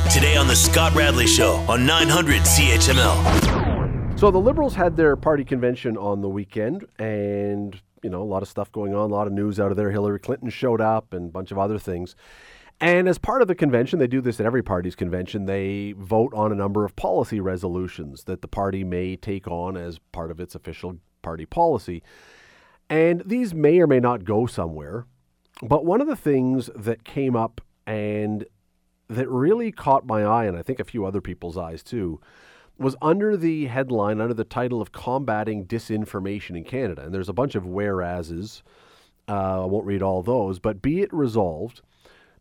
Today on The Scott Radley Show on 900 CHML. So the Liberals had their party convention on the weekend, and you know a lot of stuff going on, a lot of news out of there. Hillary Clinton showed up, and a bunch of other things. And as part of the convention, they do this at every party's convention. They vote on a number of policy resolutions that the party may take on as part of its official party policy. And these may or may not go somewhere. But one of the things that came up and that really caught my eye, and I think a few other people's eyes too, was under the headline, under the title of Combating Disinformation in Canada. And there's a bunch of whereases. Uh, I won't read all those, but be it resolved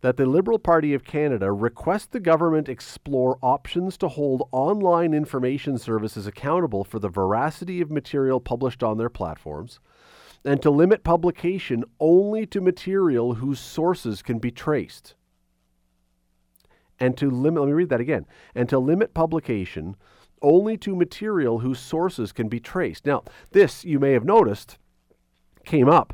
that the Liberal Party of Canada request the government explore options to hold online information services accountable for the veracity of material published on their platforms and to limit publication only to material whose sources can be traced. And to limit, let me read that again, and to limit publication only to material whose sources can be traced. Now, this, you may have noticed, came up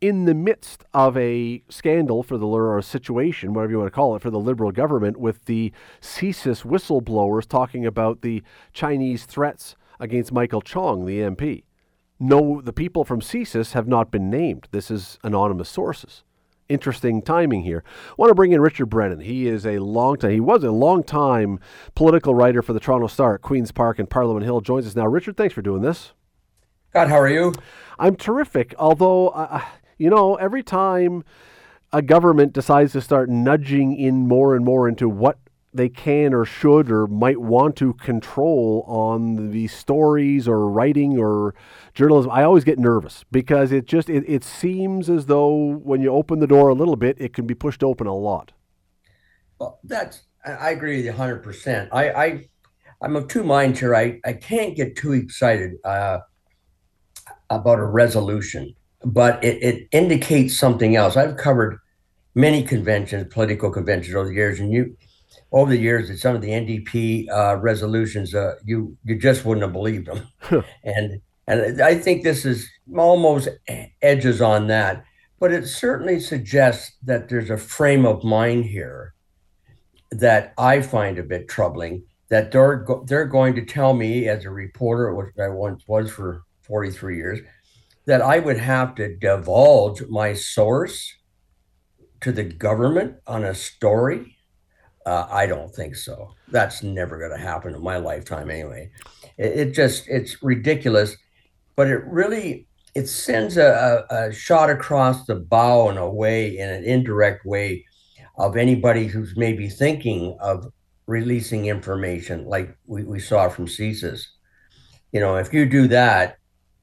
in the midst of a scandal for the or a situation, whatever you want to call it, for the Liberal government, with the CSIS whistleblowers talking about the Chinese threats against Michael Chong, the MP. No, the people from CSIS have not been named. This is anonymous sources. Interesting timing here. I want to bring in Richard Brennan. He is a long time, he was a long time political writer for the Toronto Star at Queen's Park and Parliament Hill. Joins us now. Richard, thanks for doing this. God, how are you? I'm terrific. Although, uh, you know, every time a government decides to start nudging in more and more into what they can or should or might want to control on the stories or writing or journalism, I always get nervous because it just it, it seems as though when you open the door a little bit, it can be pushed open a lot. Well, that's I agree with you 100. percent I I I'm of two minds here. I I can't get too excited uh, about a resolution, but it, it indicates something else. I've covered many conventions, political conventions over the years, and you over the years that some of the NDP uh, resolutions, uh, you you just wouldn't have believed them, and and I think this is almost edges on that, but it certainly suggests that there's a frame of mind here that I find a bit troubling. That they're go- they're going to tell me as a reporter, which I once was for 43 years, that I would have to divulge my source to the government on a story uh, I don't think so. That's never going to happen in my lifetime, anyway. It, it, just it's ridiculous, but it really it sends a, a, shot across the bow in a way, in an indirect way, of anybody who's maybe thinking of releasing information, like we, we saw from CSIS. You know, if you do that,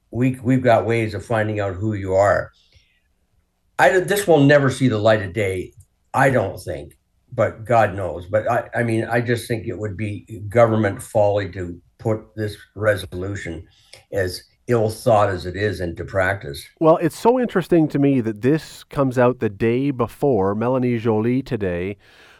we we've got ways of finding out who you are. I this will never see the light of day. I don't think but God knows. But I, I mean, I just think it would be government folly to put this resolution as ill thought as it is into practice. Well, it's so interesting to me that this comes out the day before Melanie Joly today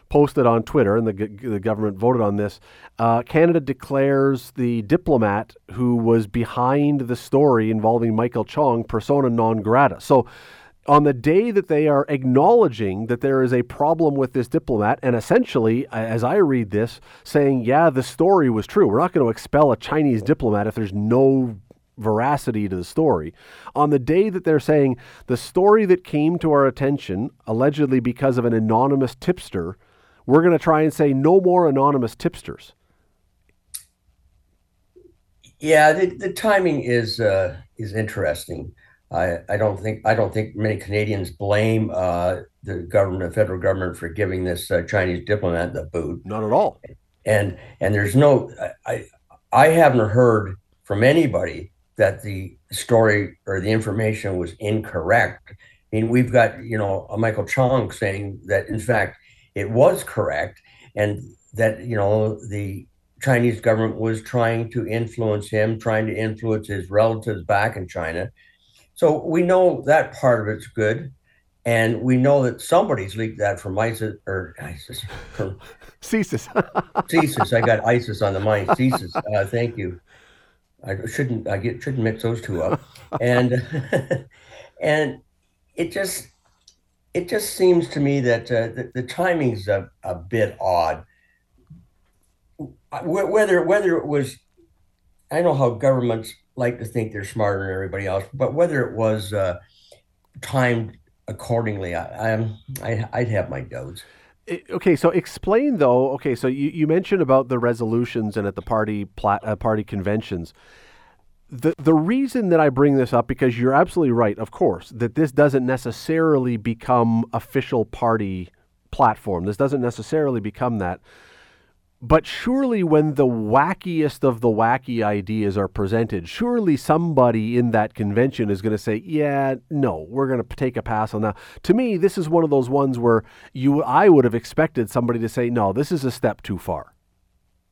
posted on Twitter, and the, the government voted on this. Uh, Canada declares the diplomat who was behind the story involving Michael Chong persona non grata. So on the day that they are acknowledging that there is a problem with this diplomat, and essentially, as I read this, saying, yeah, the story was true. We're not going to expel a Chinese diplomat if there's no veracity to the story. On the day that they're saying the story that came to our attention, allegedly because of an anonymous tipster, we're going to try and say no more anonymous tipsters. Yeah, the, the timing is uh, is interesting. I, I don't think I don't think many Canadians blame uh, the government, the federal government, for giving this uh, Chinese diplomat the boot. Not at all. And and there's no I I haven't heard from anybody that the story or the information was incorrect. I mean, we've got you know Michael Chong saying that in fact it was correct, and that you know the Chinese government was trying to influence him, trying to influence his relatives back in China so we know that part of it's good. And we know that somebody's leaked that from ISIS or ISIS from CSIS. CSIS. I got ISIS on the mind. CSIS. Uh, thank you. I shouldn't. I get shouldn't mix those two up. And and it just it just seems to me that uh, the, the timing's a, a bit odd. whether whether it was, I know how governments like to think they're smarter than everybody else, but whether it was uh, timed accordingly, I, I'm I, I'd have my doubts. Okay, so explain though. Okay, so you, you mentioned about the resolutions and at the party plat, uh, party conventions. The the reason that I bring this up because you're absolutely right, of course, that this doesn't necessarily become official party platform. This doesn't necessarily become that. But surely, when the wackiest of the wacky ideas are presented, surely somebody in that convention is going to say, "Yeah, no, we're going to take a pass on that." To me, this is one of those ones where you, I would have expected somebody to say, "No, this is a step too far."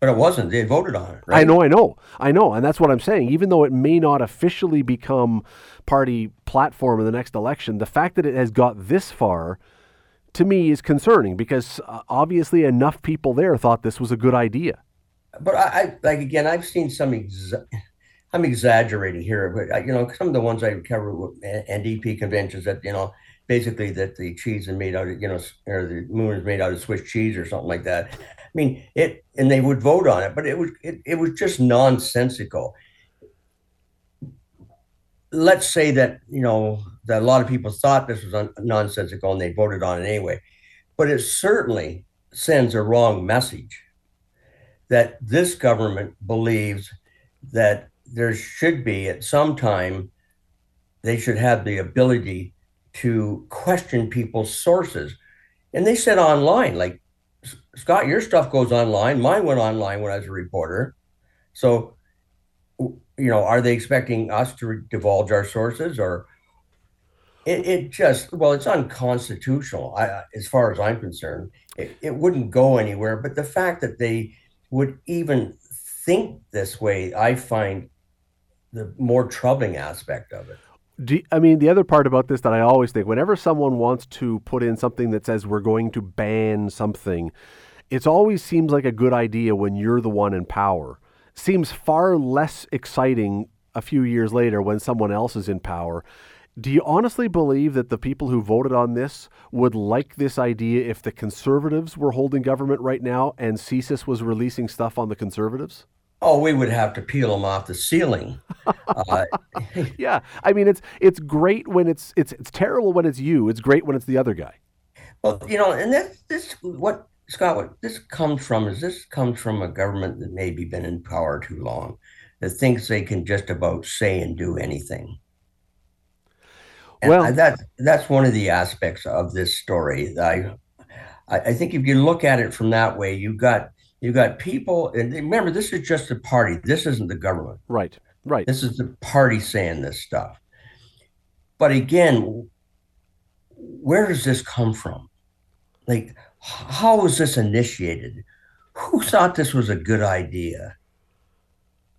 But it wasn't. They voted on it. Right? I know, I know, I know, and that's what I'm saying. Even though it may not officially become party platform in the next election, the fact that it has got this far to me is concerning because uh, obviously enough people there thought this was a good idea. But I, I like again, I've seen some. Exa- I'm exaggerating here, but uh, you know, some of the ones I cover with NDP conventions that you know, basically that the cheese is made out of you know, or the moon is made out of Swiss cheese or something like that. I mean, it, and they would vote on it, but it was it, it was just nonsensical. Let's say that you know that a lot of people thought this was nonsensical and they voted on it anyway. But it certainly sends a wrong message that this government believes that there should be at some time they should have the ability to question people's sources. And they said online, like, Scott, your stuff goes online. Mine went online when I was a reporter. So, you know, are they expecting us to divulge our sources or? It, it just well it's unconstitutional I, as far as i'm concerned. It, it wouldn't go anywhere but the fact that they would even think this way i find the more troubling aspect of it. I mean, the other part about this that I always think, whenever someone wants to put in something that says we're going to ban something, it always seems like a good idea when you're the one in power. Seems far less exciting a few years later when someone else is in power. Do you honestly believe that the people who voted on this would like this idea if the conservatives were holding government right now and CSIS was releasing stuff on the conservatives? Oh, we would have to peel them off the ceiling. uh, yeah, I mean it's it's great when it's it's it's terrible when it's you. It's great when it's the other guy. Well, you know, and that this what Scott, what this comes from is this comes from a government that maybe been in power too long, that thinks they can just about say and do anything. And well, that that's one of the aspects of this story. I I think if you look at it from that way, you got you got people, and remember, this is just a party. This isn't the government. Right. Right. This is the party saying this stuff. But again, where does this come from? Like, how was this initiated? Who thought this was a good idea?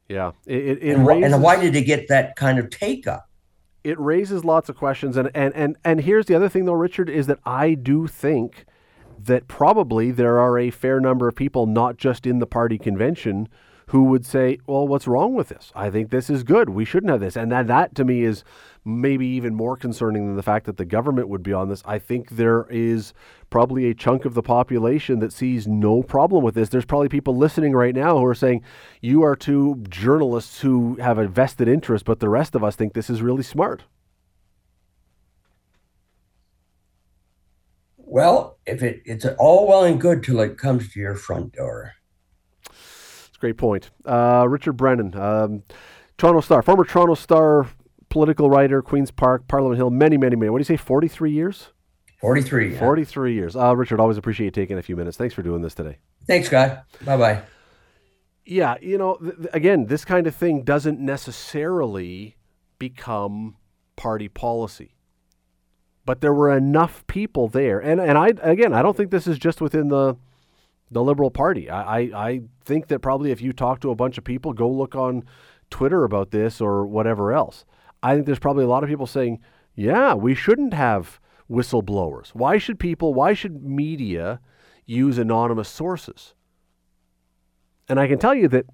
Yeah, it, it, it and, raises... and why did it get that kind of take up? it raises lots of questions. And, and, and, and here's the other thing, though, Richard, is that I do think that probably there are a fair number of people, not just in the party convention, who would say, well, what's wrong with this? I think this is good. We shouldn't have this. And that, that to me is maybe even more concerning than the fact that the government would be on this. I think there is probably a chunk of the population that sees no problem with this. There's probably people listening right now who are saying, you are two journalists who have a vested interest, but the rest of us think this is really smart. Well, if it, it's all well and good till it comes to your front door. It's a great point. Uh, Richard Brennan, um, Toronto Star, former Toronto Star political writer, Queen's Park, Parliament Hill, many, many, many. What do you say, 43 years? 43. Yeah. 43 years. Uh, Richard, always appreciate you taking a few minutes. Thanks for doing this today. Thanks, Scott. Bye bye. Yeah, you know, th- again, this kind of thing doesn't necessarily become party policy but there were enough people there, and and I again I don't think this is just within the the Liberal Party. I, I, I think that probably if you talk to a bunch of people, go look on Twitter about this or whatever else. I think there's probably a lot of people saying, yeah, we shouldn't have whistleblowers. Why should people? Why should media use anonymous sources? And I can tell you that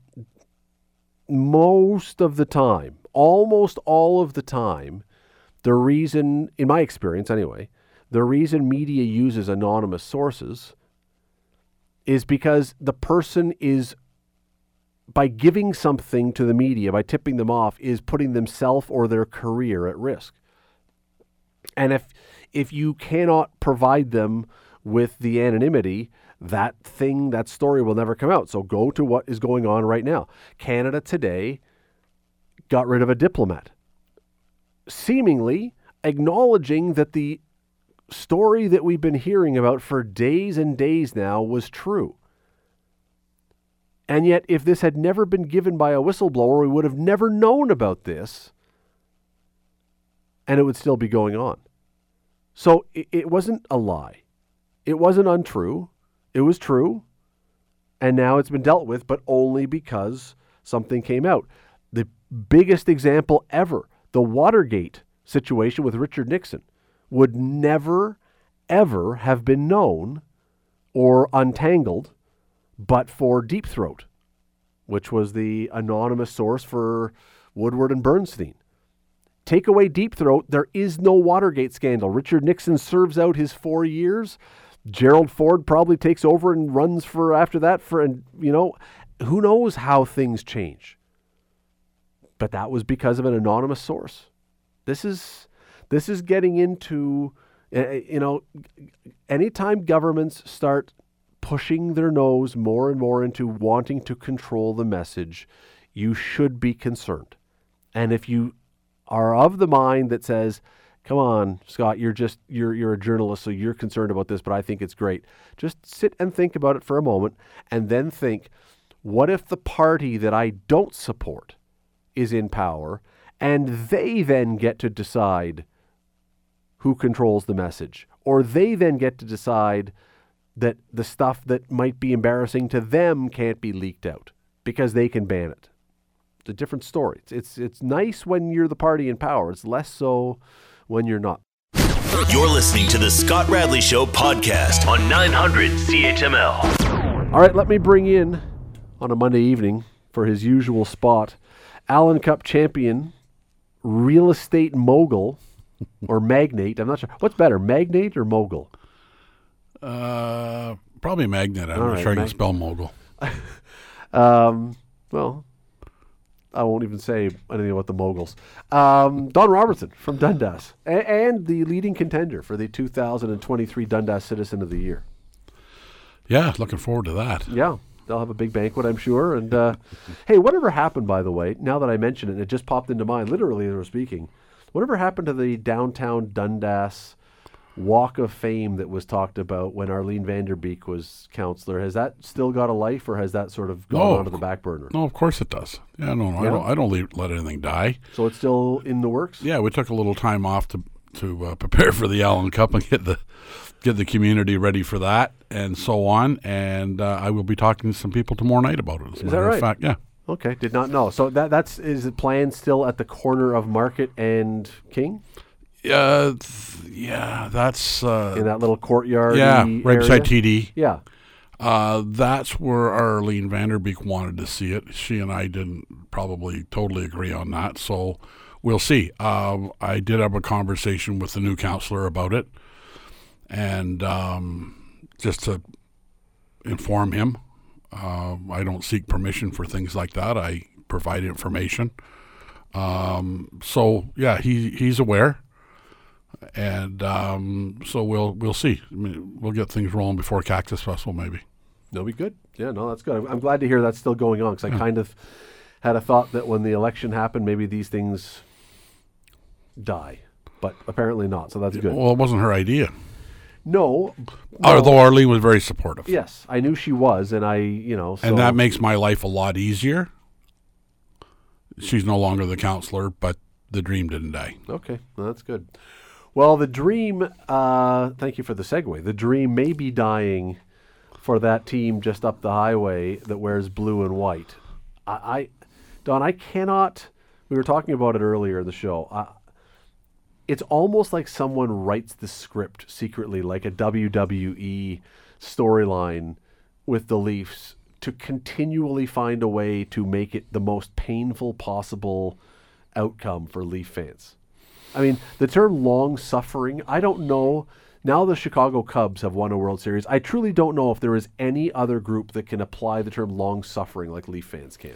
most of the time, almost all of the time, the reason, in my experience anyway, the reason media uses anonymous sources is because the person is by giving something to the media, by tipping them off, is putting themselves or their career at risk. And if if you cannot provide them with the anonymity, that thing, that story will never come out. So go to what is going on right now. Canada today got rid of a diplomat, seemingly acknowledging that the story that we've been hearing about for days and days now was true. And yet, if this had never been given by a whistleblower, we would have never known about this, and it would still be going on. So it, it wasn't a lie. It wasn't untrue. It was true. And now it's been dealt with, but only because something came out. The biggest example ever the Watergate situation with Richard Nixon would never, ever have been known or untangled but for Deep Throat, which was the anonymous source for Woodward and Bernstein. Take away Deep Throat, there is no Watergate scandal. Richard Nixon serves out his four years. Gerald Ford probably takes over and runs for after that for and you know, who knows how things change. But that was because of an anonymous source. This is this is getting into eh, eh, you know anytime governments start pushing their nose more and more into wanting to control the message, you should be concerned. And if you are of the mind that says, come on, Scott, you're just you're you're a journalist, so you're concerned about this, but I think it's great. Just sit and think about it for a moment and then think, what if the party that I don't support is in power and they then get to decide who controls the message? Or they then get to decide that the stuff that might be embarrassing to them can't be leaked out because they can ban it. It's a different story. It's, it's, it's nice when you're the party in power. It's less so when you're not. You're listening to the Scott Radley Show podcast on 900 CHML. All right, let me bring in on a Monday evening for his usual spot Allan Cup champion, real estate mogul, or magnate. I'm not sure. What's better, magnate or mogul? Uh, probably magnet. I'm All not right, sure I can spell mogul. Um, well, I won't even say anything about the moguls. Um, Don Robertson from Dundas, a- and the leading contender for the 2023 Dundas Citizen of the Year. Yeah, looking forward to that. Yeah, they'll have a big banquet, I'm sure. And uh, hey, whatever happened, by the way, now that I mention it, it just popped into mind, literally as we're speaking. Whatever happened to the downtown Dundas Walk of Fame that was talked about when Arlene Vanderbeek was councillor? Has that still got a life, or has that sort of gone No. onto the back burner? No, of course it does. Yeah, no, no I don't. I don't leave, let anything die. So it's still in the works. Yeah, we took a little time off to to uh, prepare for the Allan Cup and get the get the community ready for that and so on. And uh, I will be talking to some people tomorrow night about it. As a Is that matter of right? fact, yeah. Okay, did not know. So that that's is it planned still at the corner of Market and King Uh, th- yeah, that's uh, in that little courtyard. yeah, right beside TD. Yeah. Uh, that's where Arlene Vanderbeek wanted to see it. She and I didn't probably totally agree on that, so we'll see. Um, I did have a conversation with the new councillor about it, and um, just to inform him, um, I don't seek permission for things like that. I provide information. Um, so yeah, he he's aware, and um, so we'll we'll see. I mean, we'll get things rolling before Cactus Festival, maybe. That'll be good. Yeah, no, that's good. I'm, I'm glad to hear that's still going on because I kind of had a thought that when the election happened, maybe these things die, but apparently not. So that's good. Well, it wasn't her idea. No, Although Arlene was very supportive. yes, I knew she was, and I, you know, so And that makes my life a lot easier. She's no longer the councillor, but the dream didn't die. Okay, well, that's good. Well, the dream. Uh, thank you for the segue. The dream may be dying for that team just up the highway that wears blue and white. I, I Don, I cannot. We were talking about it earlier in the show. I, it's almost like someone writes the script secretly, like a WWE storyline with the Leafs to continually find a way to make it the most painful possible outcome for Leaf fans. I mean, the term long suffering, I don't know Now the Chicago Cubs have won a World Series. I truly don't know if there is any other group that can apply the term long suffering like Leaf fans can.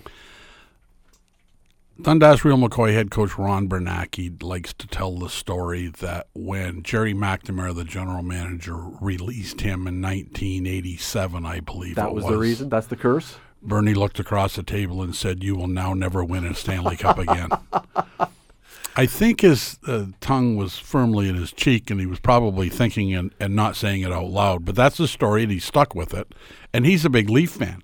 Dundas Real McCoy head coach Ron Bernacki likes to tell the story that when Gerry McNamara, the general manager, released him in 1987, I believe That it was, the reason. That's the curse. Bernie looked across the table and said, "You will now never win a Stanley Cup again." I think his uh, tongue was firmly in his cheek, and he was probably thinking and, and not saying it out loud. But that's the story, and he stuck with it. And he's a big Leaf fan,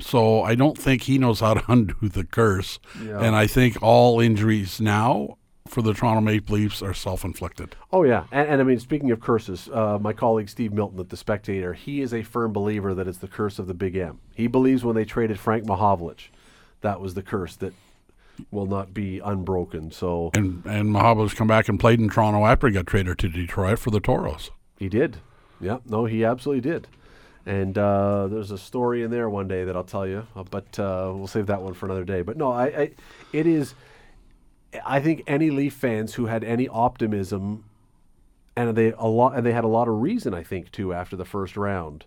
so I don't think he knows how to undo the curse. Yeah. And I think all injuries now for the Toronto Maple Leafs are self-inflicted. Oh yeah, and, and I mean, speaking of curses, uh, my colleague Steve Milton at the Spectator, he is a firm believer that it's the curse of the Big M. He believes when they traded Frank Mahovlich, that was the curse that will not be unbroken. So And and Mahabas come back and played in Toronto after he got traded to Detroit for the Toros. he did. Yeah, no, he absolutely did. And uh, there's a story in there one day that I'll tell you, uh, but uh, we'll save that one for another day. But no, I, I it is. I think any Leaf fans who had any optimism, and they a lot, and they had a lot of reason, I think, too, after the first round,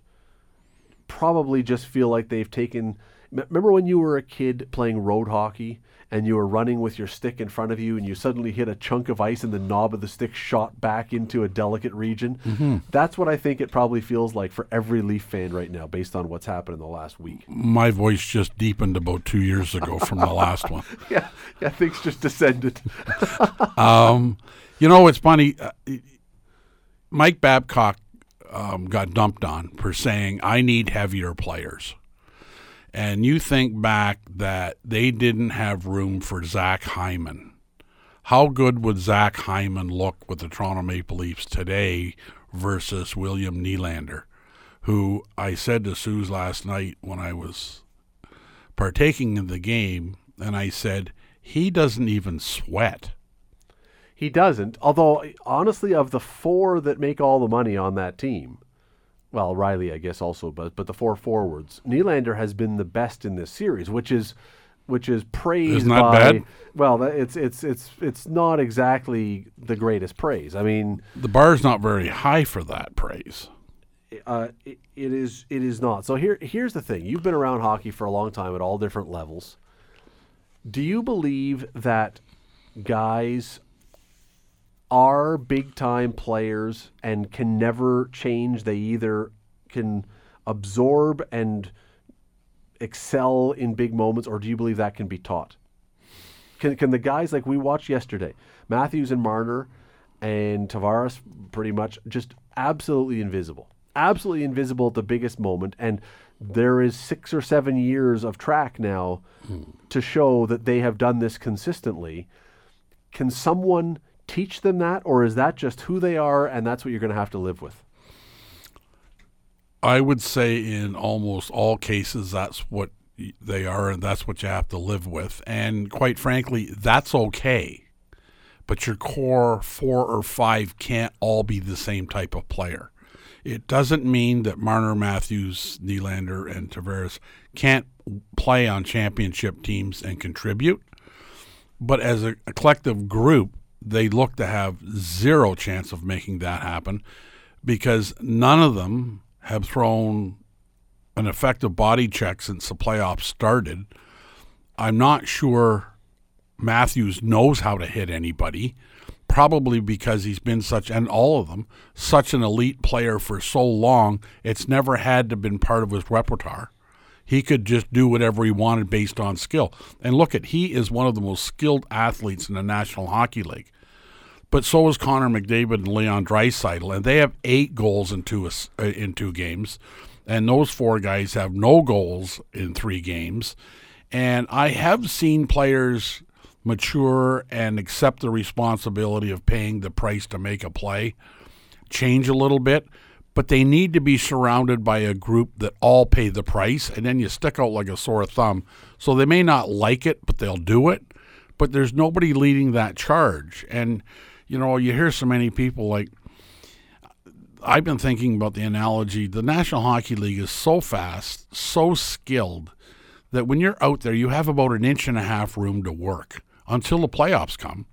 probably just feel like they've taken. Remember when you were a kid playing road hockey and you were running with your stick in front of you and you suddenly hit a chunk of ice and the knob of the stick shot back into a delicate region? That's what I think it probably feels like for every Leaf fan right now, based on what's happened in the last week. My voice just deepened about two years ago from the last one. Yeah, yeah, things just descended. Um, you know, it's funny. Uh, Mike Babcock um, got dumped on for saying, I need heavier players. And you think back that they didn't have room for Zach Hyman. How good would Zach Hyman look with the Toronto Maple Leafs today versus William Nylander, who I said to Suze last night when I was partaking in the game, and I said, he doesn't even sweat. He doesn't. Although, honestly, of the four that make all the money on that team, well, Riley, I guess, also, but but the four forwards, Nylander has been the best in this series, which is which is praised Isn't that by. bad? Well, it's it's it's it's not exactly the greatest praise. I mean, The bar is not very high for that praise. uh, it, it is it is not. So here here's the thing: you've been around hockey for a long time at all different levels. Do you believe that guys are big time players and can never change? They either can absorb and excel in big moments, or do you believe that can be taught? Can, can the guys like we watched yesterday, Matthews and Marner and Tavares, pretty much just absolutely invisible, absolutely invisible at the biggest moment, and there is six or seven years of track now hmm. to show that they have done this consistently. Can someone teach them that, or is that just who they are, and that's what you're going to have to live with? I would say in almost all cases that's what they are and that's what you have to live with. And quite frankly, that's okay. But your core four or five can't all be the same type of player. It doesn't mean that Marner, Matthews, Nylander, and Tavares can't play on championship teams and contribute. But as a, a collective group, they look to have zero chance of making that happen because none of them have thrown an effective body check since the playoffs started. I'm not sure Matthews knows how to hit anybody, probably because he's been such, and all of them, such an elite player for so long, it's never had to been part of his repertoire. He could just do whatever he wanted based on skill. And look at he is one of the most skilled athletes in the National Hockey League. But so is Connor McDavid and Leon Draisaitl, and they have eight goals in two uh, in two games, and those four guys have no goals in three games. And I have seen players mature and accept the responsibility of paying the price to make a play change a little bit, but they need to be surrounded by a group that all pay the price, and then you stick out like a sore thumb. So they may not like it, but they'll do it. But there's nobody leading that charge. And, you know, you hear so many people like, I've been thinking about the analogy the National Hockey League is so fast, so skilled, that when you're out there, you have about an inch and a half room to work until the playoffs come.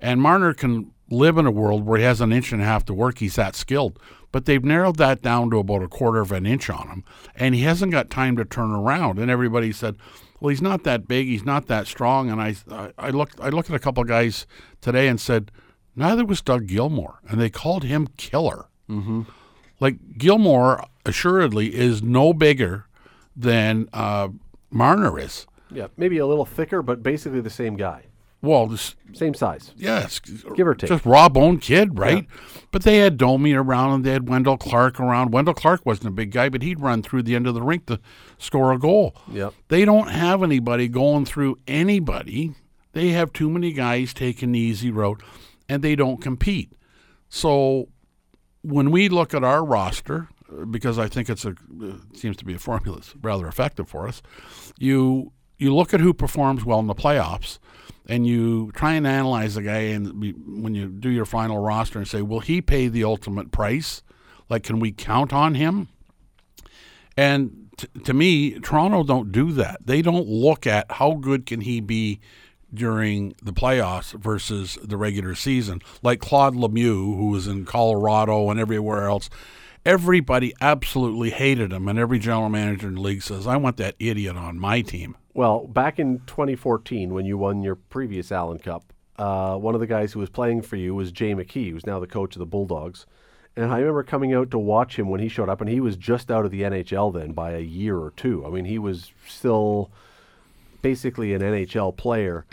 And Marner can live in a world where he has an inch and a half to work. He's that skilled. But they've narrowed that down to about a quarter of an inch on him, and he hasn't got time to turn around. And everybody said, "Well, he's not that big. He's not that strong." And I, I, I looked, I looked at a couple of guys today and said, "Neither was Doug Gilmour," and they called him killer. Mm-hmm. Like Gilmour, assuredly, is no bigger than uh, Marner is. Yeah, maybe a little thicker, but basically the same guy, Well, this, same size, yes, give or take. just raw bone kid, right? But they had Domi around and they had Wendell Clark around. Wendell Clark wasn't a big guy, but he'd run through the end of the rink to score a goal. Yep. They don't have anybody going through anybody. They have too many guys taking the easy road and they don't compete. So when we look at our roster, because I think it's a it seems to be a formula that's rather effective for us, you you look at who performs well in the playoffs, and you try and analyze the guy, and we, when you do your final roster, and say, will he pay the ultimate price? Like, can we count on him? And t- to me, Toronto don't do that. They don't look at how good can he be during the playoffs versus the regular season. Like Claude Lemieux, who was in Colorado and everywhere else, everybody absolutely hated him, and every general manager in the league says, "I want that idiot on my team." Well, back in 2014, when you won your previous Allan Cup, uh, one of the guys who was playing for you was Jay McKee, who's now the coach of the Bulldogs. And I remember coming out to watch him when he showed up, and he was just out of the NHL then by a year or two. I mean, he was still basically an NHL player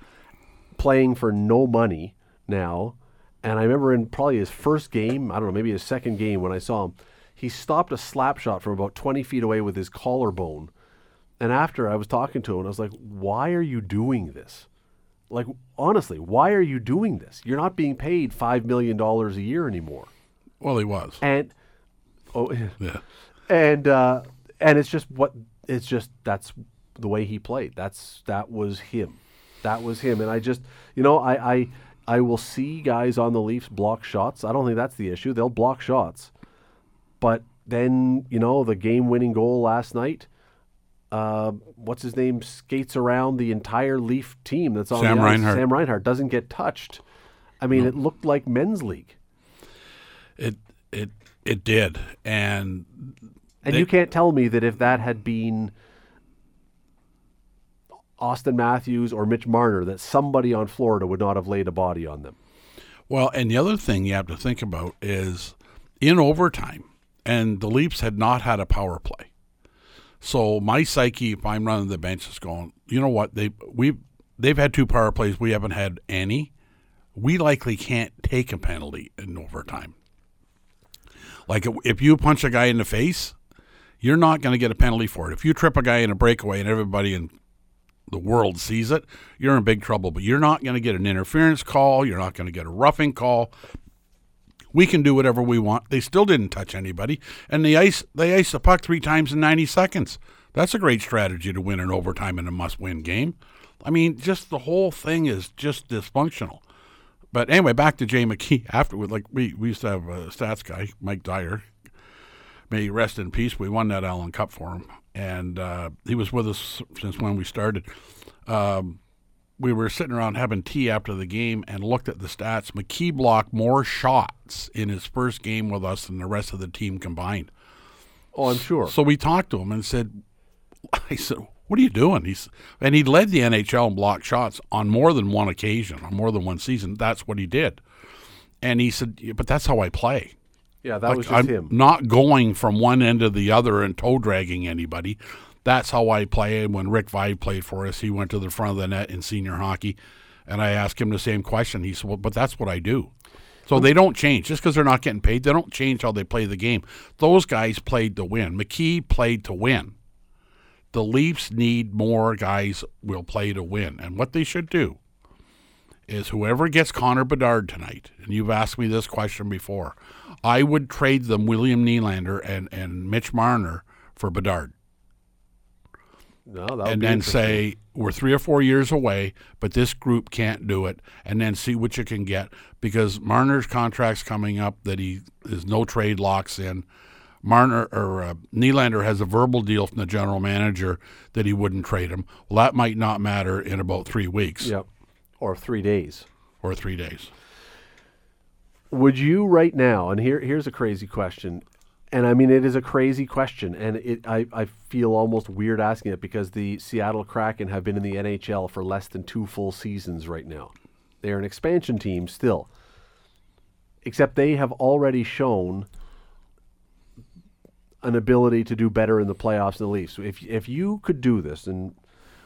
playing for no money now. And I remember in probably his first game, I don't know, maybe his second game when I saw him, he stopped a slap shot from about 20 feet away with his collarbone. And after I was talking to him, I was like, why are you doing this? Like, honestly, why are you doing this? You're not being paid $5 million a year anymore. Well, he was. And, oh, Yeah. and, uh, and it's just what, it's just, that's the way he played. That's, that was him. That was him. And I just, you know, I, I, I will see guys on the Leafs block shots. I don't think that's the issue. They'll block shots. But then, you know, the game winning goal last night, uh, what's his name, skates around the entire Leaf team that's on Sam the ice. Reinhart. Sam Reinhart doesn't get touched. I mean, it looked like men's league. It it it did, and And They- you can't tell me that if that had been Auston Matthews or Mitch Marner, that somebody on Florida would not have laid a body on them. Well, and the other thing you have to think about is in overtime, and the Leafs had not had a power play. So my psyche, if I'm running the bench, is going. You know what? They we they've had two power plays. We haven't had any. We likely can't take a penalty in overtime. Like if you punch a guy in the face, you're not going to get a penalty for it. If you trip a guy in a breakaway and everybody in the world sees it, you're in big trouble. But you're not going to get an interference call. You're not going to get a roughing call. We can do whatever we want. They still didn't touch anybody, and they ice they ice the puck three times in 90 seconds. That's a great strategy to win an overtime in a must-win game. I mean, just the whole thing is just dysfunctional. But anyway, back to Jay McKee. Afterward, like we, we used to have a stats guy, Mike Dyer. May he rest in peace. We won that Allan Cup for him, and uh, he was with us since when we started. Um, we were sitting around having tea after the game and looked at the stats. McKee blocked more shots in his first game with us than the rest of the team combined. Oh, I'm sure. So we talked to him and said, I said, what are you doing? He's and he led the NHL in block shots on more than one occasion, on more than one season. That's what he did. And he said, yeah, but that's how I play. yeah, that Like, was just I'm him. not going from one end to the other and toe dragging anybody. That's how I play. And when Rick Vaive played for us, he went to the front of the net in senior hockey, and I asked him the same question. He said, "Well, but that's what I do." So they don't change just because they're not getting paid. They don't change how they play the game. Those guys played to win. McKee played to win. The Leafs need more guys will play to win, and what they should do is whoever gets Connor Bedard tonight, and you've asked me this question before, I would trade them William Nylander and, and Mitch Marner for Bedard. No, And then say, we're three or four years away, but this group can't do it. And then see what you can get because Marner's contract's coming up that he is no trade locks in. Marner or uh, Nylander has a verbal deal from the general manager that he wouldn't trade him. Well, that might not matter in about three weeks Yep. Or three days. or three days. Would you right now? And here, here's a crazy question, and I mean it is a crazy question, and it I, I feel almost weird asking it because the Seattle Kraken have been in the NHL for less than two full seasons right now. They are an expansion team still, except they have already shown an ability to do better in the playoffs than the Leafs. If if you could do this, and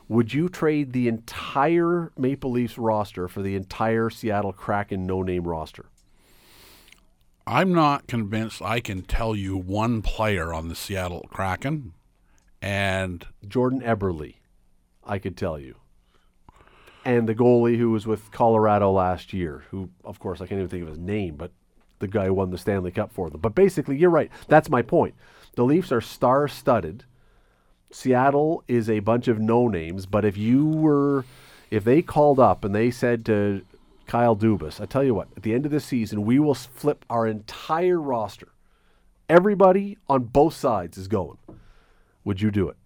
would you trade the entire Maple Leafs roster for the entire Seattle Kraken no-name roster? I'm not convinced I can tell you one player on the Seattle Kraken, and Jordan Eberle, I could tell you. And the goalie who was with Colorado last year, who, of course, I can't even think of his name, but the guy who won the Stanley Cup for them. But basically, you're right. That's my point. The Leafs are star studded. Seattle is a bunch of no names, but if you were, if they called up and they said to Kyle Dubas, I tell you what, at the end of this season, we will flip our entire roster. Everybody on both sides is going. Would you do it?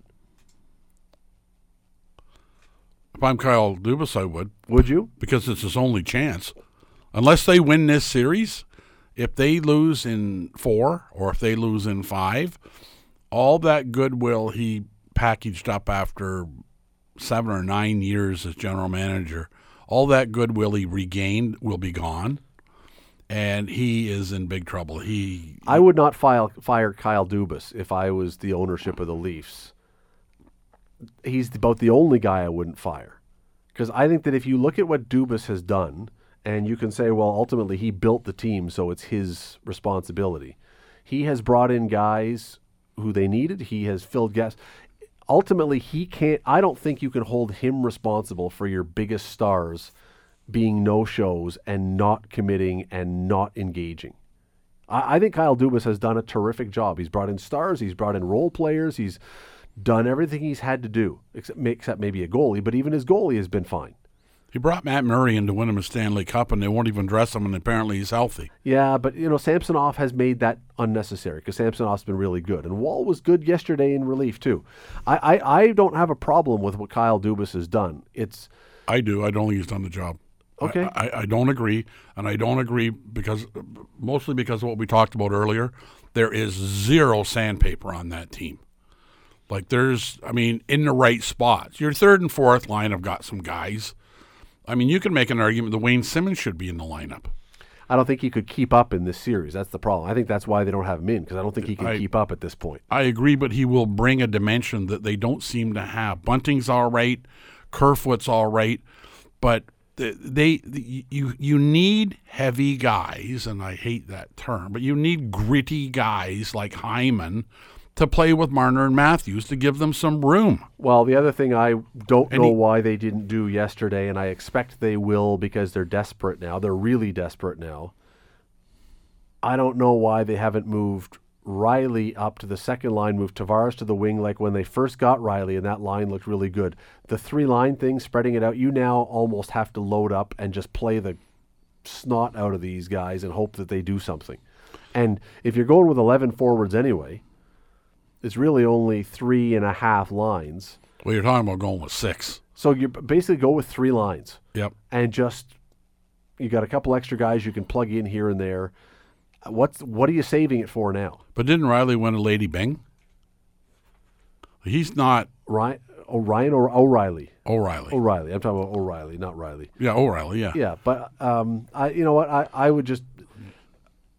if I'm Kyle Dubas, I would Would you? because it's his only chance. Unless they win this series, if they lose in four or if they lose in five, all that goodwill he packaged up after seven or nine years as general manager, all that goodwill he regained will be gone. And he is in big trouble. He I would not file, fire Kyle Dubas if I was the ownership of the Leafs. He's about the only guy I wouldn't fire. Because I think that if you look at what Dubas has done, and you can say, well, ultimately he built the team, so it's his responsibility. He has brought in guys who they needed. He has filled gaps. Ultimately, he can't. I don't think you can hold him responsible for your biggest stars being no shows and not committing and not engaging. I, I think Kyle Dubas has done a terrific job. He's brought in stars. He's brought in role players. He's done everything he's had to do, except, except maybe a goalie. But even his goalie has been fine. He brought Matt Murray in to win him a Stanley Cup, and they won't even dress him, and apparently he's healthy. Yeah, but you know Samsonov has made that unnecessary because Samsonov's been really good, and Woll was good yesterday in relief too. I, I, I don't have a problem with what Kyle Dubas has done. It's I do. I don't think he's done the job. I- Okay. I, I, don't agree, and I don't agree because mostly because of what we talked about earlier. There is zero sandpaper on that team. Like there's, I mean, in the right spots. Your third and fourth line have got some guys. I mean, you can make an argument that Wayne Simmonds should be in the lineup. I don't think he could keep up in this series. That's the problem. I think that's why they don't have him in because I don't think he can I- keep up at this point. I agree, but he will bring a dimension that they don't seem to have. Bunting's all right, Kerfoot's all right, but the- they, you you need heavy guys, and I hate that term, but you need gritty guys like Hyman to play with Marner and Matthews to give them some room. Well, the other thing I don't And know he- why they didn't do yesterday, and I expect they will because they're desperate now. They're really desperate now. I don't know why they haven't moved Riley up to the second line, moved Tavares to the wing like when they first got Riley, and that line looked really good. The three line thing, spreading it out, you now almost have to load up and just play the snot out of these guys and hope that they do something. And if you're going with 11 forwards anyway, it's really only three and a half lines. Well, you're talking about going with six. So you basically go with three lines Yep. and just you got a couple extra guys you can plug in here and there. What's what are you saving it for now? But didn't Riley win a Lady Byng? He's not Ryan Orion or O'Reilly? O'Reilly. O'Reilly. I'm talking about O'Reilly, not Riley. yeah, O'Reilly. Yeah. Yeah, but um, I you know what I, I would just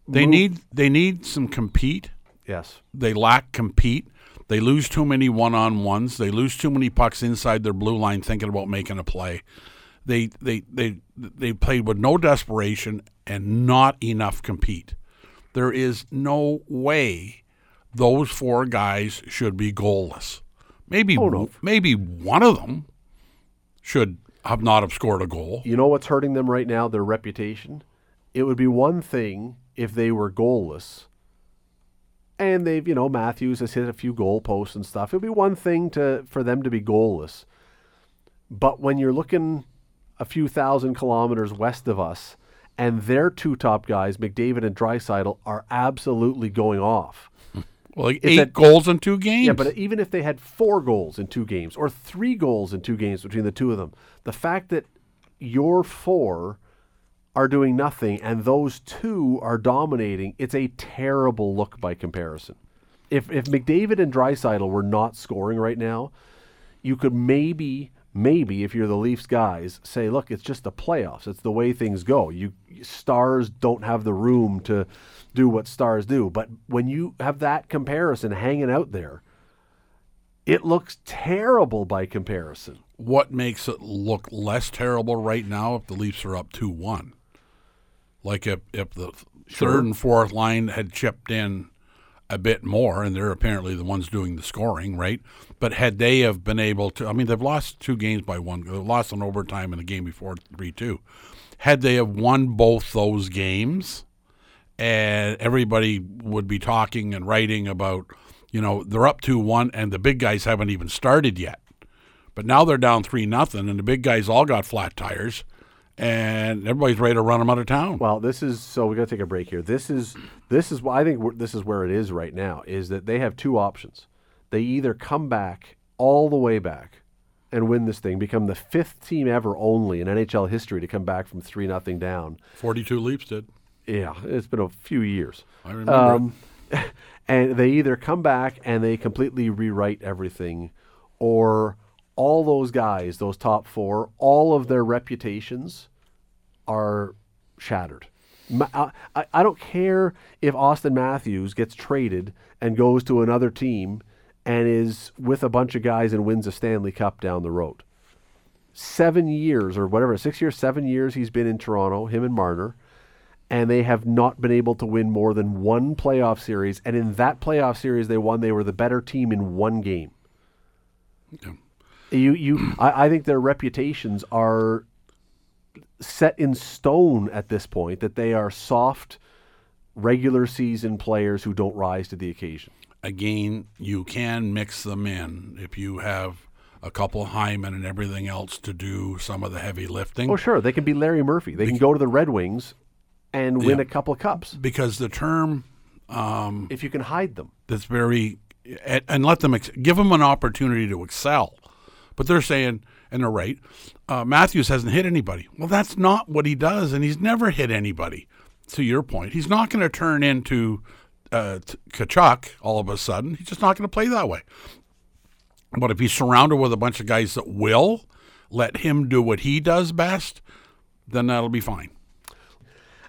They move- need they need some compete. Yes they lack compete. They lose too many one on ones. They lose too many pucks inside their blue line thinking about making a play. They they they they played with no desperation and not enough compete. There is no way those four guys should be goalless. Maybe maybe one of them should have not have scored a goal. You know what's hurting them right now? Their reputation. It would be one thing if they were goalless, and they've you know Matthews has hit a few goal posts and stuff. It'd be one thing to for them to be goalless, but when you're looking a few thousand kilometers west of us, and their two top guys, McDavid and Draisaitl, are absolutely going off. Well, like eight a- goals in two games. Yeah, but even if they had four goals in two games or three goals in two games between the two of them, the fact that your four are doing nothing, and those two are dominating. It's a terrible look by comparison. If if McDavid and Draisaitl were not scoring right now, you could maybe maybe if you're the Leafs guys say, look, it's just the playoffs. It's the way things go. You stars don't have the room to do what stars do. But when you have that comparison hanging out there, it looks terrible by comparison. What makes it look less terrible right now if the Leafs are up 2 1? Like if, if the Sure. third and fourth line had chipped in a bit more, and they're apparently the ones doing the scoring, right? But had they have been able to, I mean, they've lost two games by one. They've lost in overtime in the game before three two. Had they have won both those games, and everybody would be talking and writing about, you know, they're up two one, and the big guys haven't even started yet. But now they're down three nothing, and the big guys all got flat tires, and everybody's ready to run them out of town. Well, this is so we got to take a break here. This is this is I think this is where it is right now. Is that they have two options. They either come back all the way back and win this thing, become the fifth team ever only in NHL history to come back from three nothing down. Forty two Leafs did. Yeah, it's been a few years. I remember. Um, and they either come back and they completely rewrite everything, or all those guys, those top four, all of their reputations are shattered. I, I- don't care if Auston Matthews gets traded and goes to another team and is with a bunch of guys and wins a Stanley Cup down the road. Seven years or whatever, six years, seven years he's been in Toronto, him and Marner and they have not been able to win more than one playoff series. And in that playoff series they won, they were the better team in one game. Okay. You, you, I, I think their reputations are set in stone at this point that they are soft, regular season players who don't rise to the occasion. Again, you can mix them in if you have a couple Hyman and everything else to do some of the heavy lifting. Oh, sure, they can be Larry Murphy. They can go to the Red Wings and win Yeah. a couple of cups because the term um, if you can hide them. that's very and, and let them ex- give them an opportunity to excel. But they're saying, and they're right. Uh, Matthews hasn't hit anybody. Well, that's not what he does, and he's never hit anybody. To your point, he's not going to turn into uh, Tkachuk all of a sudden. He's just not going to play that way. But if he's surrounded with a bunch of guys that will let him do what he does best, then that'll be fine.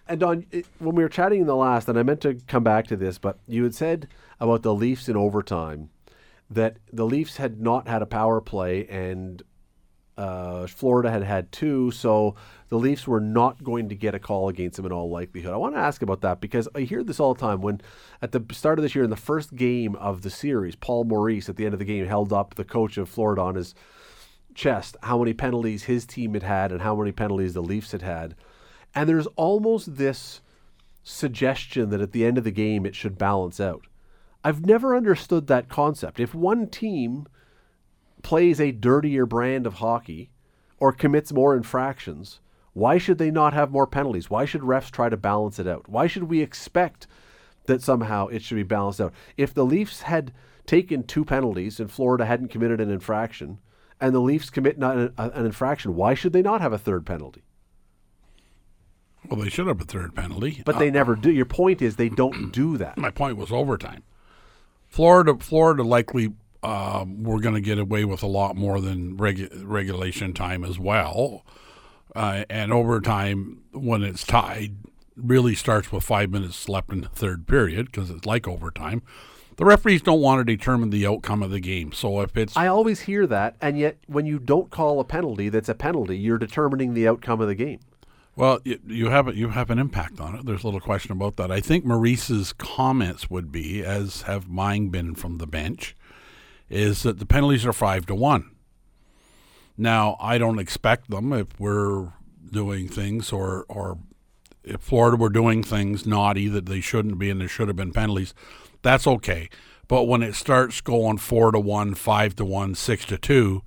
And Don, when we were chatting in the last, and I meant to come back to this, but you had said about the Leafs in overtime that the Leafs had not had a power play and uh, Florida had had two, so the Leafs were not going to get a call against them in all likelihood. I want to ask about that because I hear this all the time. When at the start of this year, in the first game of the series, Paul Maurice at the end of the game held up the coach of Florida on his chest how many penalties his team had had and how many penalties the Leafs had had. And there's almost this suggestion that at the end of the game it should balance out. I've never understood that concept. If one team plays a dirtier brand of hockey or commits more infractions, why should they not have more penalties? Why should refs try to balance it out? Why should we expect that somehow it should be balanced out? If the Leafs had taken two penalties and Florida hadn't committed an infraction, and the Leafs commit not an, an infraction, why should they not have a third penalty? Well, they should have a third penalty. But they uh, never do. Your point is they don't do that. my point was overtime. Florida, Florida likely um, we're going to get away with a lot more than regu- regulation time as well. Uh, and overtime, when it's tied, really starts with five minutes left in the third period because it's like overtime. The referees don't want to determine the outcome of the game. So if it's I always hear that, and yet when you don't call a penalty that's a penalty, you're determining the outcome of the game. Well, you, have a, you have an impact on it. There's little question about that. I think Maurice's comments would be, as have mine been from the bench, is that the penalties are five to one. Now, I don't expect them if we're doing things or or if Florida were doing things naughty that they shouldn't be and there should have been penalties. That's okay. But when it starts going four to one, five to one, six to two,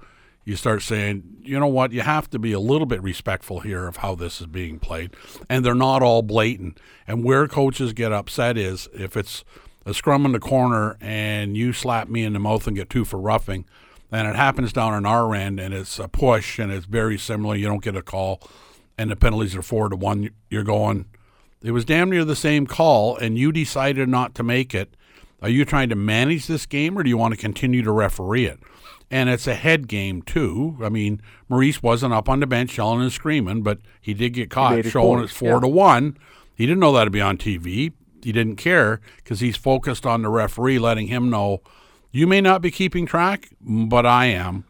you start saying, you know what, you have to be a little bit respectful here of how this is being played. And they're not all blatant. And where coaches get upset is if it's a scrum in the corner and you slap me in the mouth and get two for roughing, and it happens down on our end and it's a push and it's very similar, you don't get a call. and the penalties are four to one, you're going, it was damn near the same call, and you decided not to make it. Are you trying to manage this game, or do you want to continue to referee it? And it's a head game too. I mean, Maurice wasn't up on the bench yelling and screaming, but he did get caught showing it's four yeah. to one. He didn't know that to be on TV. He didn't care because he's focused on the referee, letting him know you may not be keeping track, but I am.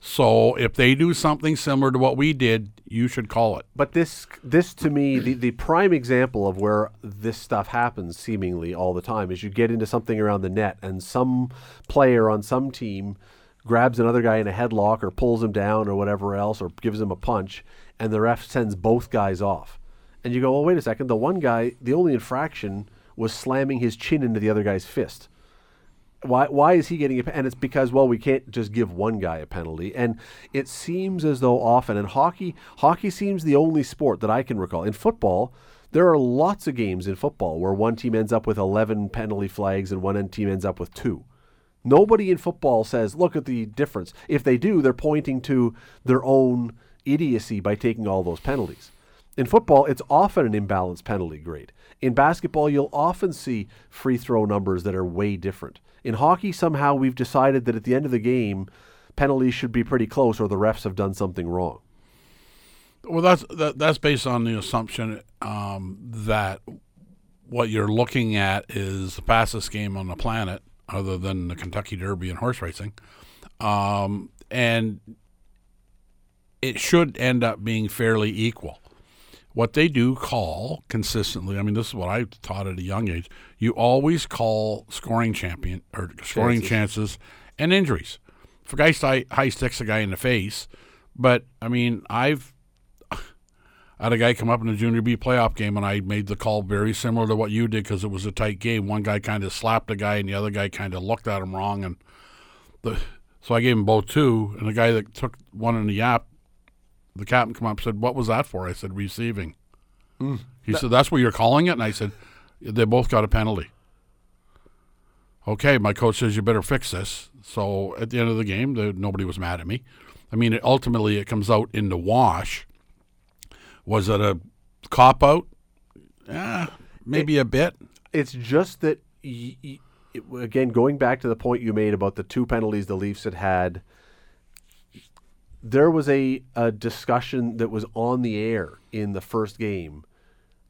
So if they do something similar to what we did, you should call it. But this, this to me, the, the prime example of where this stuff happens seemingly all the time is you get into something around the net, and some player on some team grabs another guy in a headlock or pulls him down or whatever else, or gives him a punch, and the ref sends both guys off. And you go, well, wait a second. The one guy, the only infraction was slamming his chin into the other guy's fist. Why why is he getting a and it's because well we can't just give one guy a penalty. And it seems as though often and hockey hockey seems the only sport that I can recall. In football there are lots of games in football where one team ends up with 11 penalty flags and one end team ends up with 2 nobody in football says look at the difference if they do they're pointing to their own idiocy by taking all those penalties in football, it's often an imbalanced penalty grade. In basketball, you'll often see free throw numbers that are way different. In hockey, somehow we've decided that at the end of the game, penalties should be pretty close or the refs have done something wrong. Well, that's that, that's based on the assumption um, that what you're looking at is the fastest game on the planet, other than the Kentucky Derby and horse racing, um, and it should end up being fairly equal. What they do call consistently, I mean, this is what I taught at a young age. You always call scoring champion or scoring chances, Chances. and injuries. If a guy high, sticks a guy in the face, but I mean, I've had a guy come up in a junior B playoff game, and I made the call very similar to what you did because it was a tight game. One guy kind of slapped a guy, and the other guy kind of looked at him wrong, and the so I gave him both two. And the guy that took one in the yap, the captain come up and said, "What was that for?" I said, "Receiving." Hmm. He said, "That's what you're calling it," and I said, "They both got a penalty." Okay, my coach says you better fix this. So at the end of the game, the, nobody was mad at me. I mean, it, ultimately, it comes out in the wash. Was it a cop out? Yeah, maybe a bit. It's just that, y- y- it, again, going back to the point you made about the two penalties the Leafs had had, there was a, a discussion that was on the air in the first game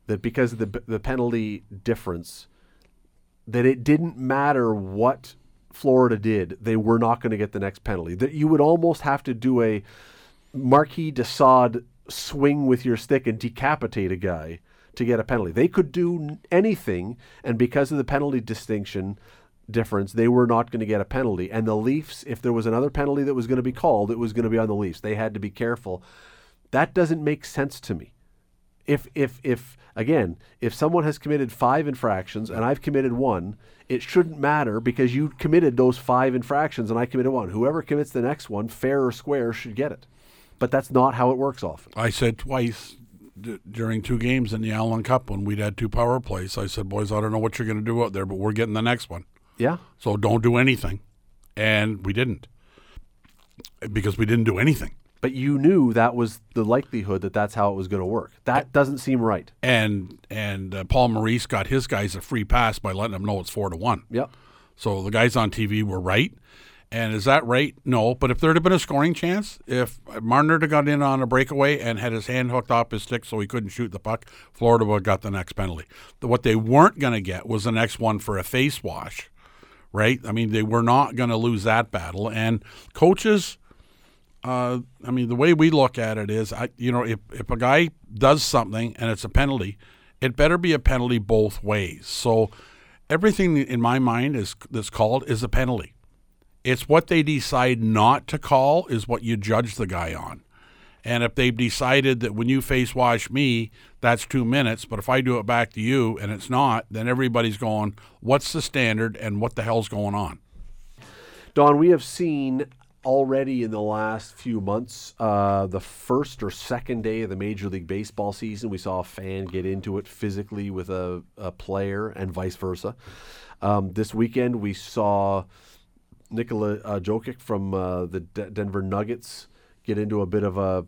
that because of the, the penalty difference, that it didn't matter what Florida did, they were not going to get the next penalty. That you would almost have to do a Marquis de Sade swing with your stick and decapitate a guy to get a penalty. They could do anything, and because of the penalty distinction difference, they were not going to get a penalty. And the Leafs, if there was another penalty that was going to be called, it was going to be on the Leafs. They had to be careful. That doesn't make sense to me. If if if again, if someone has committed five infractions and I've committed one, it shouldn't matter because you committed those five infractions and I committed one. Whoever commits the next one, fair or square, should get it. But that's not how it works often. I said twice d- during two games in the Allan Cup when we'd had two power plays. I said, "Boys, I don't know what you're going to do out there, but we're getting the next one. Yeah. So don't do anything." And we didn't because we didn't do anything. But you knew that was the likelihood that that's how it was going to work. That doesn't seem right. And and uh, Paul Maurice got his guys a free pass by letting them know it's four to one. Yep. So the guys on TV were right. And is that right? No. But if there'd have been a scoring chance, if Marner had got in on a breakaway and had his hand hooked off his stick so he couldn't shoot the puck, Florida would have got the next penalty. What they weren't going to get was the next one for a face wash, right? I mean, they were not going to lose that battle. And coaches, uh, I mean, the way we look at it is, I, you know, if, if a guy does something and it's a penalty, it better be a penalty both ways. So everything in my mind is that's called is a penalty. It's what they decide not to call is what you judge the guy on. And if they've decided that when you face wash me, that's two minutes, but if I do it back to you and it's not, then everybody's going, what's the standard and what the hell's going on? Don, we have seen already in the last few months uh, the first or second day of the Major League Baseball season. We saw a fan get into it physically with a, a player and vice versa. Um, this weekend, we saw Nikola uh, Jokic from uh, the D- Denver Nuggets get into a bit of a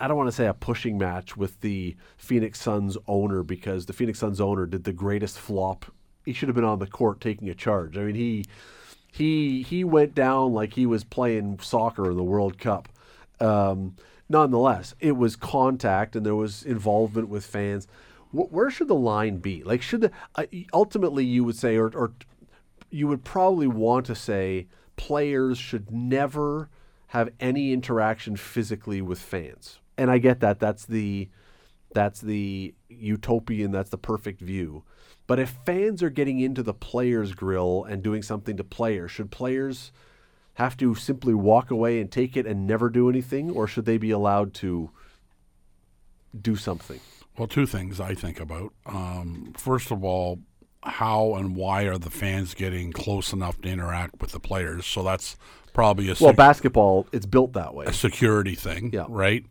I don't want to say a pushing match with the Phoenix Suns owner because the Phoenix Suns owner did the greatest flop. He should have been on the court taking a charge. I mean, he he he went down like he was playing soccer in the World Cup. Um, nonetheless, it was contact and there was involvement with fans. Wh- where should the line be? Like, should the uh, ultimately you would say, or, or you would probably want to say, players should never have any interaction physically with fans. And I get that. That's the that's the utopian. That's the perfect view. But if fans are getting into the players' grill and doing something to players, should players have to simply walk away and take it and never do anything, or should they be allowed to do something? Well, two things I think about. Um, first of all, how and why are the fans getting close enough to interact with the players? So that's probably a Well, sec- basketball, it's built that way. a security thing, Yeah. right?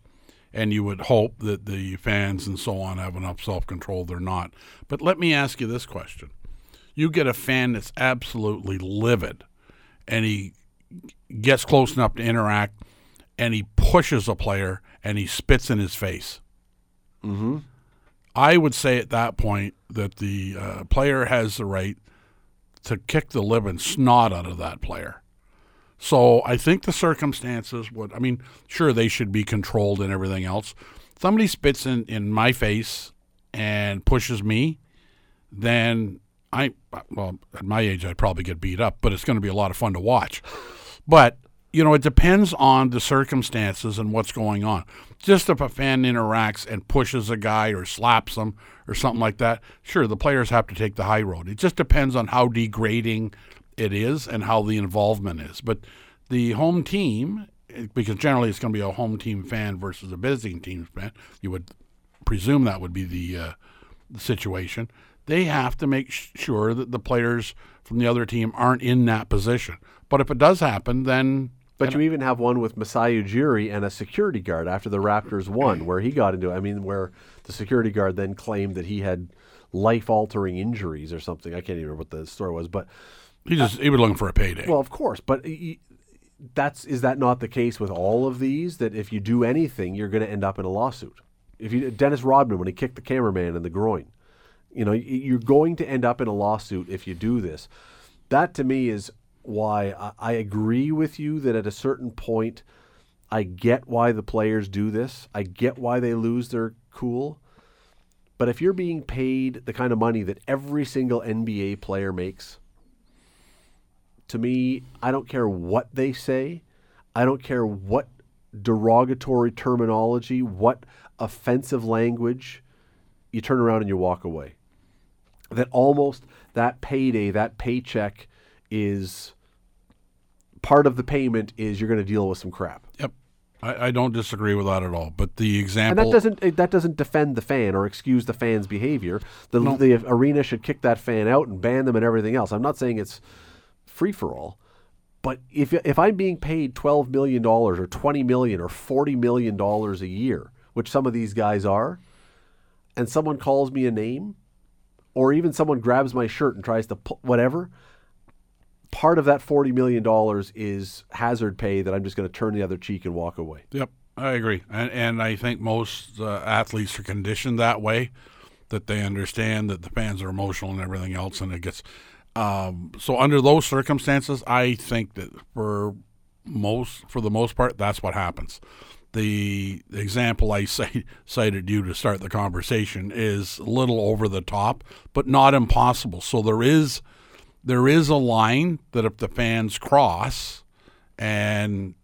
And you would hope that the fans and so on have enough self control. They're not. But let me ask you this question: You get a fan that's absolutely livid, and he gets close enough to interact, and he pushes a player, and he spits in his face. Mm-hmm. I would say at that point that the uh, player has the right to kick the living snot out of that player. So I think the circumstances would, I mean, sure, they should be controlled and everything else. Somebody spits in, in my face and pushes me, then I, well, at my age, I'd probably get beat up, but it's going to be a lot of fun to watch. But, you know, it depends on the circumstances and what's going on. Just if a fan interacts and pushes a guy or slaps him or something like that, sure, the players have to take the high road. It just depends on how degrading it is and how the involvement is. But the home team, because generally it's going to be a home team fan versus a visiting team fan, you would presume that would be the, uh, the situation. They have to make sure that the players from the other team aren't in that position. But if it does happen, then But you even have one with Masai Ujiri and a security guard after the Raptors won, where he got into. I mean, where the security guard then claimed that he had life-altering injuries or something. I can't even remember what the story was, but he just he was looking for a payday. well, of course. But y- that's is that not the case with all of these? That if you do anything, you're going to end up in a lawsuit. If you Dennis Rodman when he kicked the cameraman in the groin, you know, you're going to end up in a lawsuit if you do this. That to me is why I, I agree with you that at a certain point, I get why the players do this. I get why they lose their cool. But if you're being paid the kind of money that every single NBA player makes, to me, I don't care what they say. I don't care what derogatory terminology, what offensive language. You turn around and you walk away. That almost that payday, that paycheck is part of the payment is you're going to deal with some crap. Yep. I, I don't disagree with that at all. But the And example that doesn't eh, that doesn't defend the fan or excuse the fan's behavior. The No. the arena should kick that fan out and ban them and everything else. I'm not saying it's free for all, but if if I'm being paid 12 million dollars or 20 million or 40 million dollars a year, which some of these guys are, and someone calls me a name, or even someone grabs my shirt and tries to pu- whatever, part of that 40 million dollars is hazard pay that I'm just going to turn the other cheek and walk away. Yep, I agree, and and I think most uh, athletes are conditioned that way, that they understand that the fans are emotional and everything else, and it gets. Um, so under those circumstances, I think that for most, for the most part, that's what happens. The example I cite, cited you to start the conversation is a little over the top, but not impossible. So there is there is a line that if the fans cross and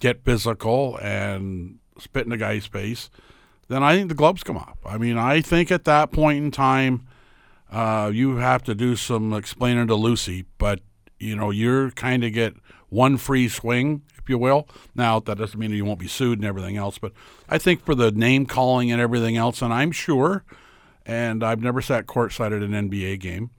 get physical and spit in the guy's face, then I think the gloves come off. I mean, I think at that point in time, uh, you have to do some explaining to Lucy, but you know, you're kind of get one free swing, if you will. Now, that doesn't mean you won't be sued and everything else, but I think for the name calling and everything else, and I'm sure, and I've never sat courtside at an NBA game,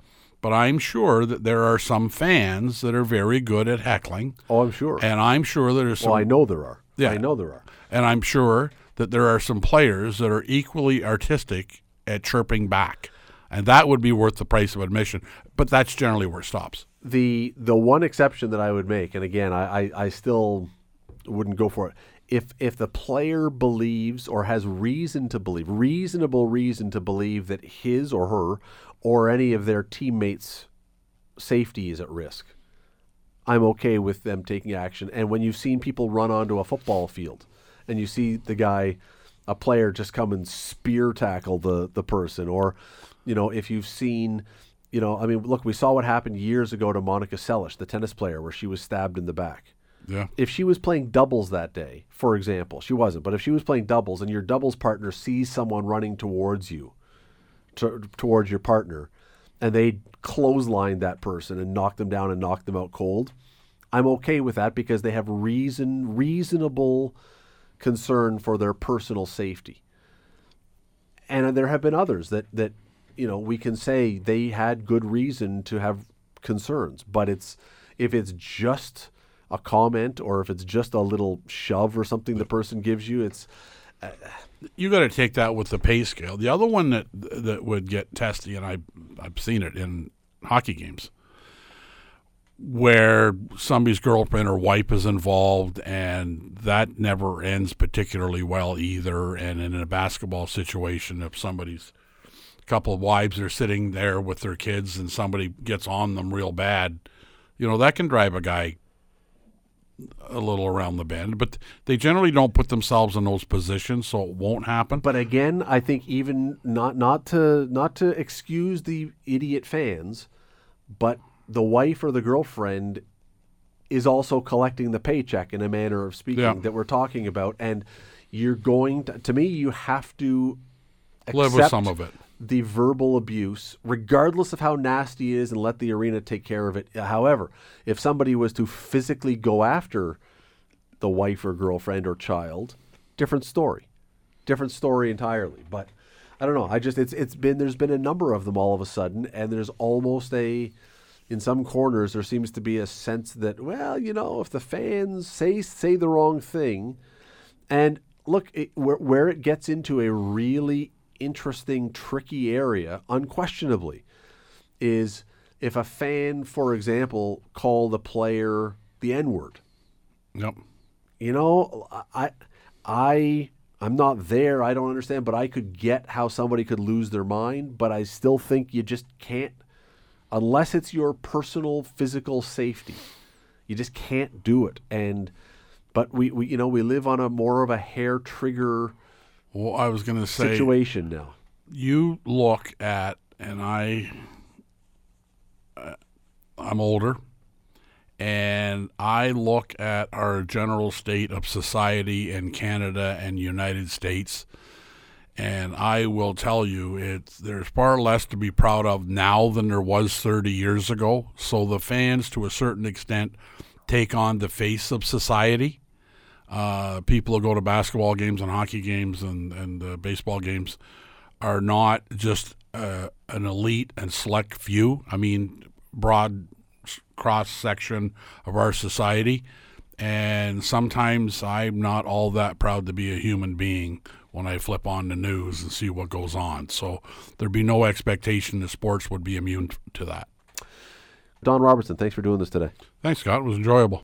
but I'm sure that there are some fans that are very good at heckling, Oh, I'm sure. and I'm sure that there's some well, I know there are. Yeah. I know there are. and I'm sure that there are some players that are equally artistic at chirping back. And that would be worth the price of admission. But that's generally where it stops. the the one exception that I would make, and again, I, I, I still wouldn't go for it. If if the player believes or has reason to believe, reasonable reason to believe that his or her or any of their teammates' safety is at risk, I'm okay with them taking action. And when you've seen people run onto a football field and you see the guy, a player just come and spear tackle the the person, or you know, if you've seen you know, I mean, look, we saw what happened years ago to Monica Seles, the tennis player, where she was stabbed in the back. Yeah. If she was playing doubles that day, for example, she wasn't, but if she was playing doubles and your doubles partner sees someone running towards you, to, towards your partner, and they clothesline that person and knock them down and knock them out cold, I'm okay with that because they have reason, reasonable concern for their personal safety. And there have been others that that you know we can say they had good reason to have concerns, but it's if it's just a comment or if it's just a little shove or something the person gives you, it's you got to take that with the pay scale. The other one that that would get testy, and I I've seen it in hockey games, where somebody's girlfriend or wife is involved, and that never ends particularly well either. And in a basketball situation, if somebody's couple of wives are sitting there with their kids and somebody gets on them real bad, you know that can drive a guy a little around the bend, but they generally don't put themselves in those positions, so it won't happen. But again, I think even not not to not to excuse the idiot fans, but the wife or the girlfriend is also collecting the paycheck in a manner of speaking Yeah. that we're talking about, and you're going to. To me, you have to Live with some of it. The verbal abuse, regardless of how nasty it is, and let the arena take care of it. However, if somebody was to physically go after the wife or girlfriend or child, different story, different story entirely. But I don't know. I just it's it's been there's been a number of them all of a sudden, and there's almost a in some corners there seems to be a sense that well, you know, if the fans say say the wrong thing, and look it, where where it gets into a really interesting, tricky area, unquestionably, is if a fan, for example, called a player the N word Yep. you know i i i'm not there i don't understand but i could get how somebody could lose their mind but i still think you just can't unless it's your personal physical safety you just can't do it and but we, we you know we live on a more of a hair trigger Well, I was going to say situation now you look at, and I, uh, I'm older, and I look at our general state of society in Canada and United States, and I will tell you, it's there's far less to be proud of now than there was 30 years ago. So the fans, to a certain extent, take on the face of society. Uh, people who go to basketball games and hockey games and and uh, baseball games are not just uh, an elite and select few. I mean, broad cross section of our society. And sometimes I'm not all that proud to be a human being when I flip on the news and see what goes on. So there'd be no expectation that sports would be immune to that. don robertson thanks for doing this today Thanks, Scott. It was enjoyable.